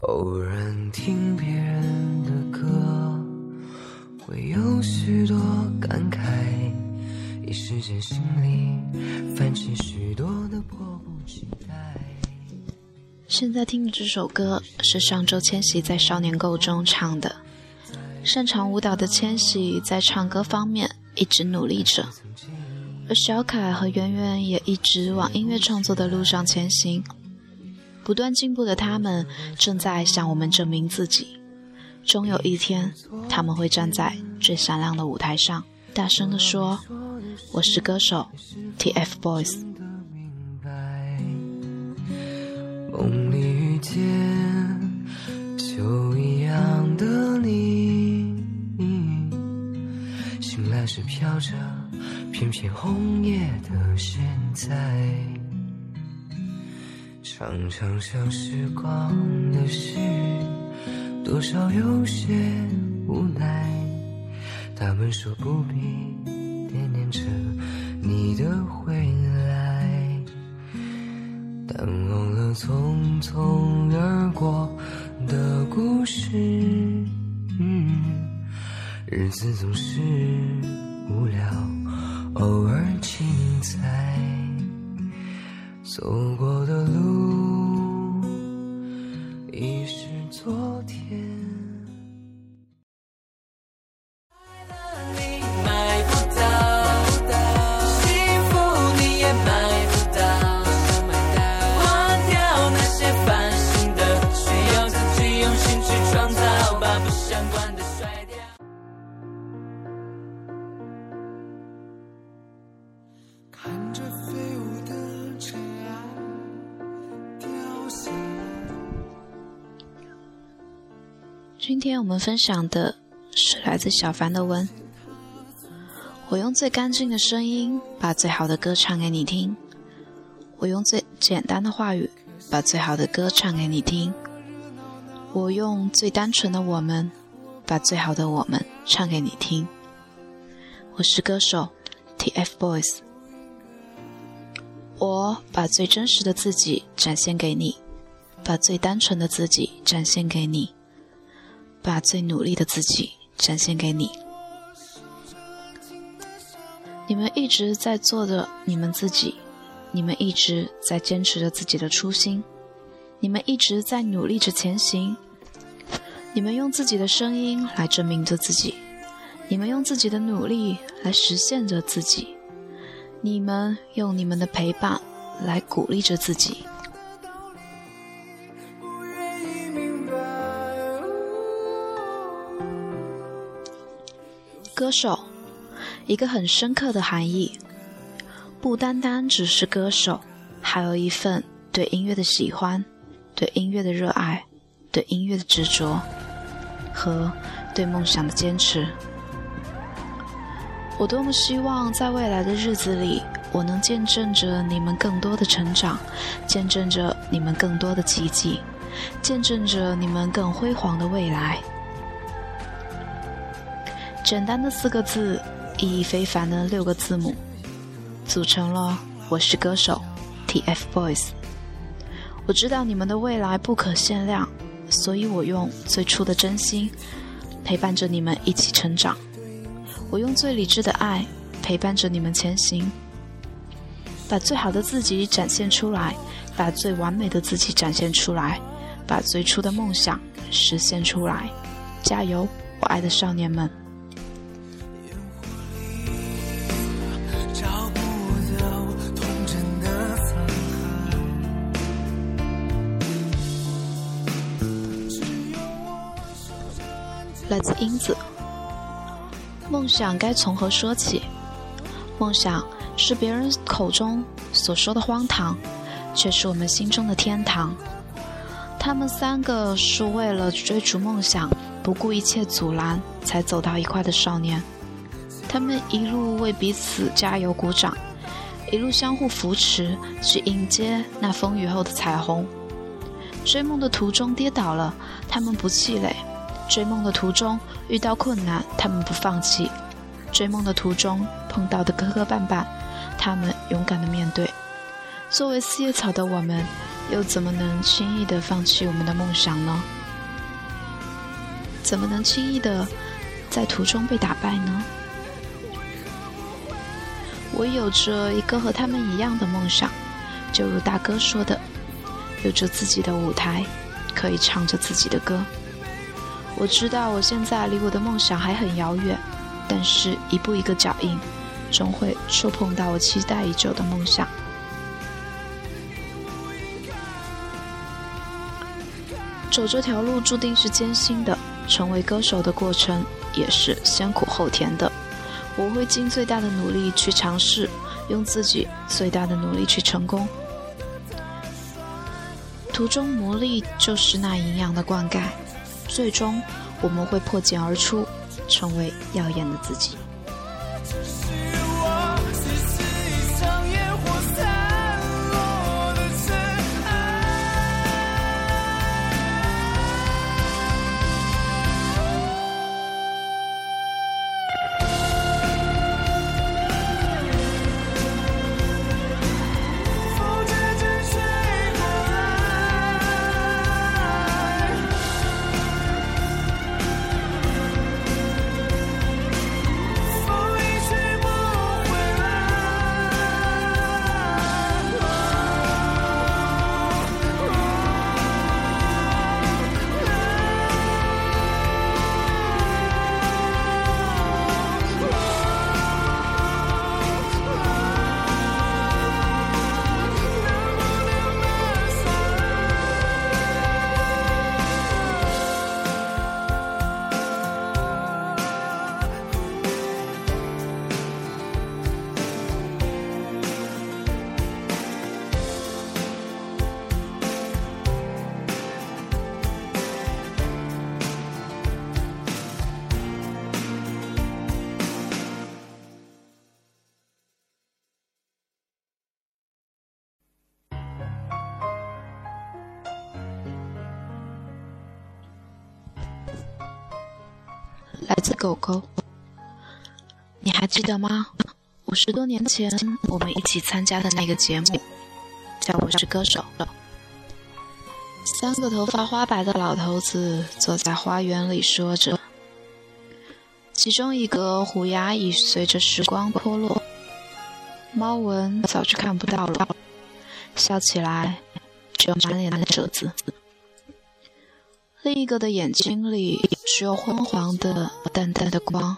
偶然听别人的歌，会有许多感慨，一时间心里泛起许多的迫不及待。现在听的这首歌是上周千玺在《少年购》中唱的。擅长舞蹈的千玺在唱歌方面一直努力着，而小凯和圆圆也一直往音乐创作的路上前行。不断进步的他们，正在向我们证明自己。终有一天，他们会站在最闪亮的舞台上，大声地说：“我是歌手，TFBOYS。”梦里遇见一样的你，醒来时飘着片片红叶的现在。常常想时光的事，多少有些无奈。他们说不必惦念着你的回来，但忘了匆匆而过的故事。日子总是无聊，偶尔精彩。走过今天我们分享的是来自小凡的文。我用最干净的声音把最好的歌唱给你听，我用最简单的话语把最好的歌唱给你听，我用最单纯的我们把最好的我们唱给你听。我是歌手 TFBOYS，我把最真实的自己展现给你，把最单纯的自己展现给你。把最努力的自己展现给你。你们一直在做着你们自己，你们一直在坚持着自己的初心，你们一直在努力着前行。你们用自己的声音来证明着自己，你们用自己的努力来实现着自己，你们用你们的陪伴来鼓励着自己。歌手，一个很深刻的含义，不单单只是歌手，还有一份对音乐的喜欢，对音乐的热爱，对音乐的执着，和对梦想的坚持。我多么希望在未来的日子里，我能见证着你们更多的成长，见证着你们更多的奇迹，见证着你们更辉煌的未来。简单的四个字，意义非凡的六个字母，组成了“我是歌手 ”TFBOYS。我知道你们的未来不可限量，所以我用最初的真心陪伴着你们一起成长。我用最理智的爱陪伴着你们前行，把最好的自己展现出来，把最完美的自己展现出来，把最初的梦想实现出来。加油，我爱的少年们！英子。梦想该从何说起？梦想是别人口中所说的荒唐，却是我们心中的天堂。他们三个是为了追逐梦想，不顾一切阻拦，才走到一块的少年。他们一路为彼此加油鼓掌，一路相互扶持，去迎接那风雨后的彩虹。追梦的途中跌倒了，他们不气馁。追梦的途中遇到困难，他们不放弃；追梦的途中碰到的磕磕绊绊，他们勇敢的面对。作为四叶草的我们，又怎么能轻易的放弃我们的梦想呢？怎么能轻易的在途中被打败呢？我有着一个和他们一样的梦想，就如大哥说的，有着自己的舞台，可以唱着自己的歌。我知道我现在离我的梦想还很遥远，但是一步一个脚印，终会触碰到我期待已久的梦想。走这条路注定是艰辛的，成为歌手的过程也是先苦后甜的。我会尽最大的努力去尝试，用自己最大的努力去成功。途中磨砺就是那营养的灌溉，最终我们会破茧而出，成为耀眼的自己。来自狗狗，你还记得吗？五十多年前，我们一起参加的那个节目，叫《我是歌手》。三个头发花白的老头子坐在花园里说着，其中一个虎牙已随着时光脱落，猫纹早就看不到了，笑起来只有满脸的褶子。另一个的眼睛里只有昏黄的淡淡的光，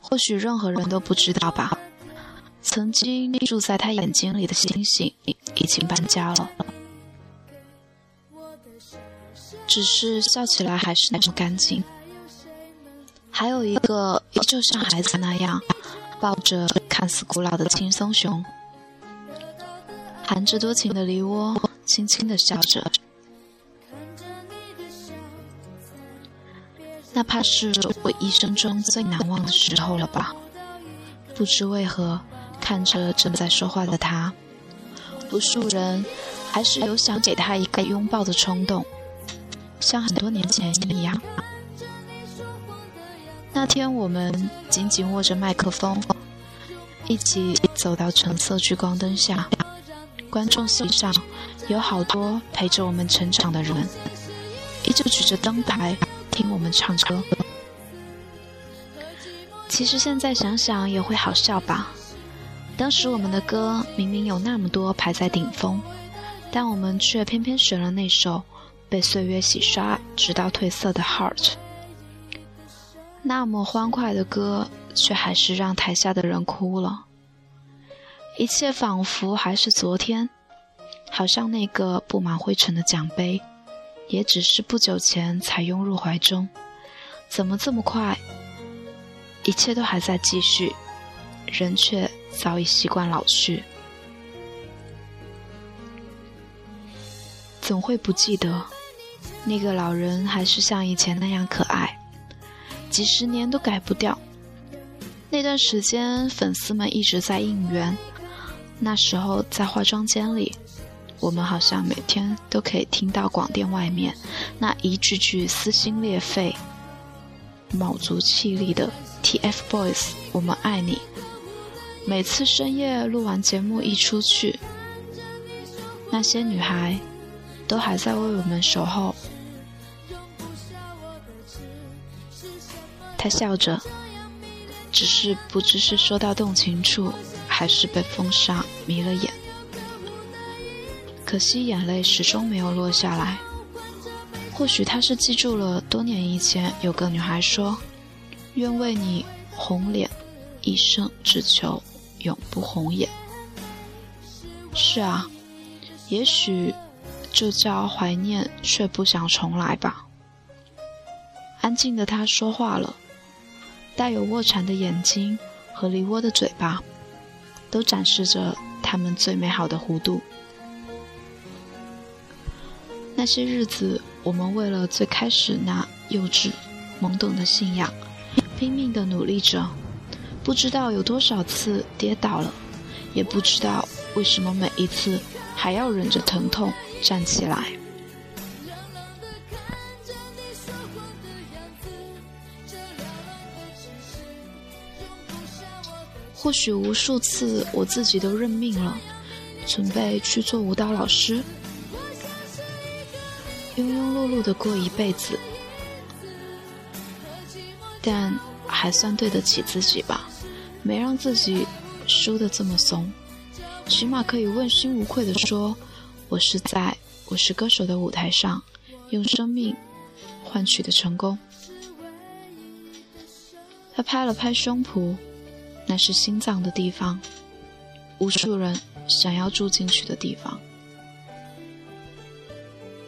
或许任何人都不知道吧。曾经住在他眼睛里的星星已经搬家了，只是笑起来还是那么干净。还有一个依旧像孩子那样抱着看似古老的青松熊，含着多情的梨涡，轻轻地笑着。那怕是我一生中最难忘的时候了吧？不知为何，看着正在说话的他，无数人还是有想给他一个拥抱的冲动，像很多年前一样。那天我们紧紧握着麦克风，一起走到橙色聚光灯下，观众席上有好多陪着我们成长的人，依旧举着灯牌。听我们唱歌，其实现在想想也会好笑吧。当时我们的歌明明有那么多排在顶峰，但我们却偏偏选了那首被岁月洗刷直到褪色的《Heart》。那么欢快的歌，却还是让台下的人哭了。一切仿佛还是昨天，好像那个布满灰尘的奖杯。也只是不久前才拥入怀中，怎么这么快？一切都还在继续，人却早已习惯老去。总会不记得，那个老人还是像以前那样可爱，几十年都改不掉。那段时间，粉丝们一直在应援，那时候在化妆间里。我们好像每天都可以听到广电外面那一句句撕心裂肺、卯足气力的 TFBOYS，我们爱你。每次深夜录完节目一出去，那些女孩都还在为我们守候。他笑着，只是不知是说到动情处，还是被风沙迷了眼。可惜眼泪始终没有落下来。或许他是记住了多年以前有个女孩说：“愿为你红脸，一生只求永不红眼。”是啊，也许就叫怀念，却不想重来吧。安静的他说话了，带有卧蚕的眼睛和梨涡的嘴巴，都展示着他们最美好的弧度。那些日子，我们为了最开始那幼稚、懵懂的信仰，拼命地努力着，不知道有多少次跌倒了，也不知道为什么每一次还要忍着疼痛站起来。或许无数次，我自己都认命了，准备去做舞蹈老师。庸庸碌碌的过一辈子，但还算对得起自己吧，没让自己输得这么怂，起码可以问心无愧的说，我是在我是歌手的舞台上，用生命换取的成功。他拍了拍胸脯，那是心脏的地方，无数人想要住进去的地方。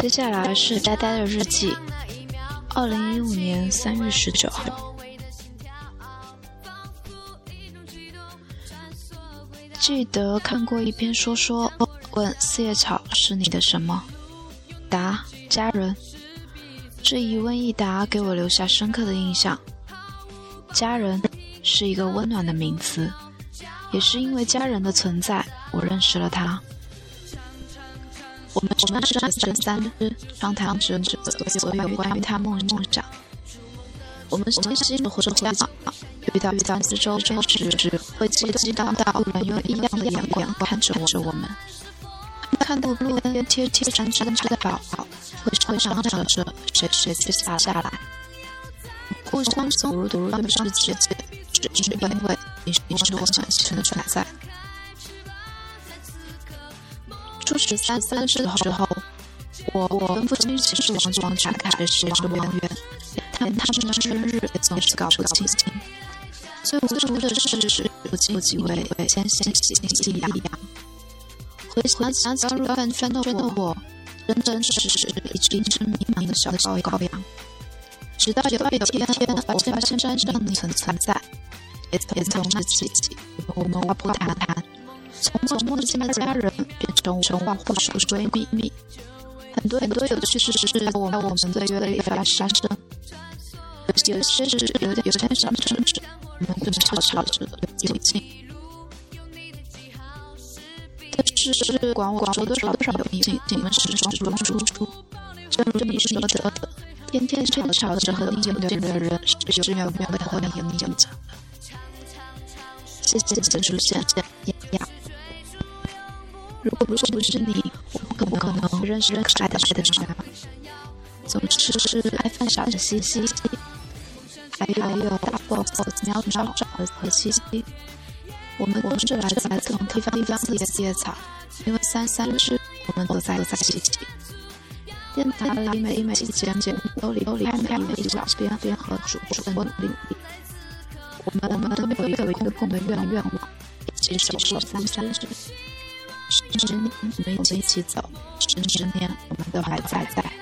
接下来是呆呆的日记，二零一五年三月十九号。记得看过一篇说说，问四叶草是你的什么？答：家人。这一问一答给我留下深刻的印象。家人是一个温暖的名词，也是因为家人的存在，我认识了他。我们我们是三三日商谈着所有关于他梦梦想。我们相信或者会遇到遇到四周之时时，会激激动到人用异样的眼光看着我们。看到路边贴贴山山的宝，会会想着谁谁谁下下来。互相走入读入的世界，只是因为你你是我想象的存在。十三三岁的时候，我我跟父亲一起去王王家学习王园，连他们的生日也总是搞不清。最无助的事是，父亲以为先先喜喜洋洋，回想想加入饭圈的我，真真实实一只一只迷茫的小羔羔羊。直到有一天，发现发现山上你存存在，也也从那起起，我们挖破谈谈。从从陌生的家人成成万或是闺蜜，很多很多有趣事是我们我们岁月里发生。有些事有有些小争执，我们更吵吵着有劲。但是是管我说多少多少有劲，你们始终不输出。正如你说的，天天吵吵着和你有劲的人，是永远不会和你有劲的。谢谢你的出现，呀。如果不是不是你，我不可能认识可爱的爱的人。总之是爱犯傻的西西，还有还有大 boss 喵喵找和和七七。我们都是来自来自同地方地方的叶草，因为三三只我们都在都在一起。电台里每每期节目都里都里每每一小编编和主主的努力。我们我们都有一个共同的愿愿望，一起守护三三只。十年我们一起走。十年我们都还在在。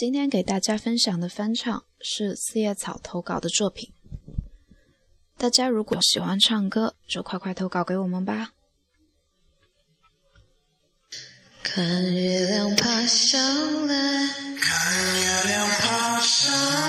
今天给大家分享的翻唱是四叶草投稿的作品。大家如果喜欢唱歌就快快投稿给我们吧。看月亮爬上来看月亮爬上来。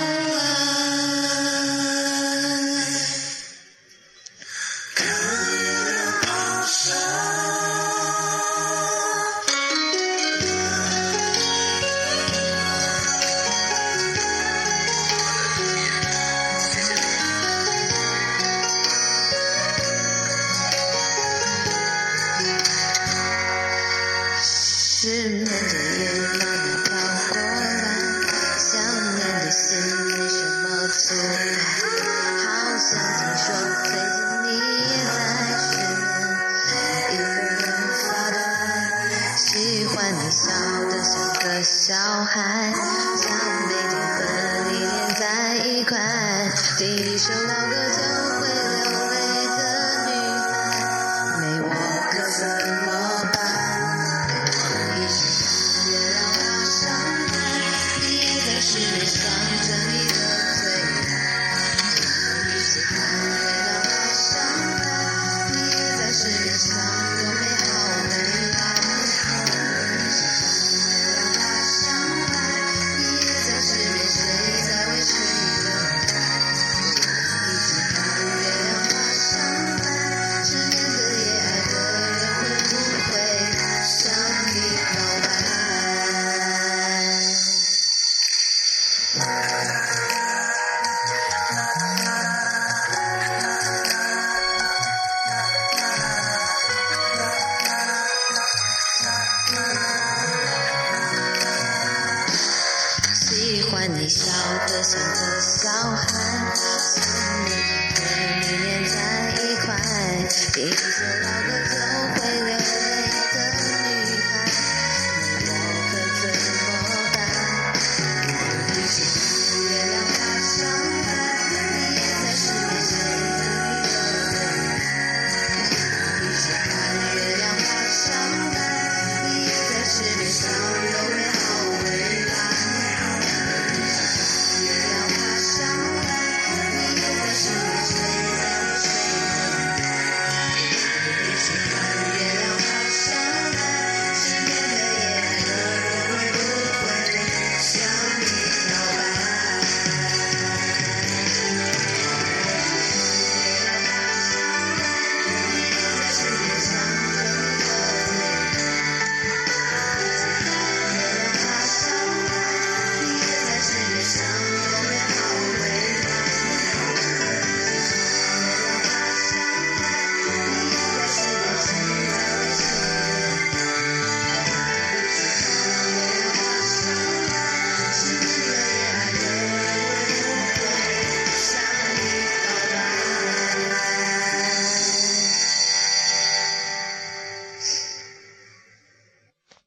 笑得像个小孩，想每天和你黏在一块，第一首老歌。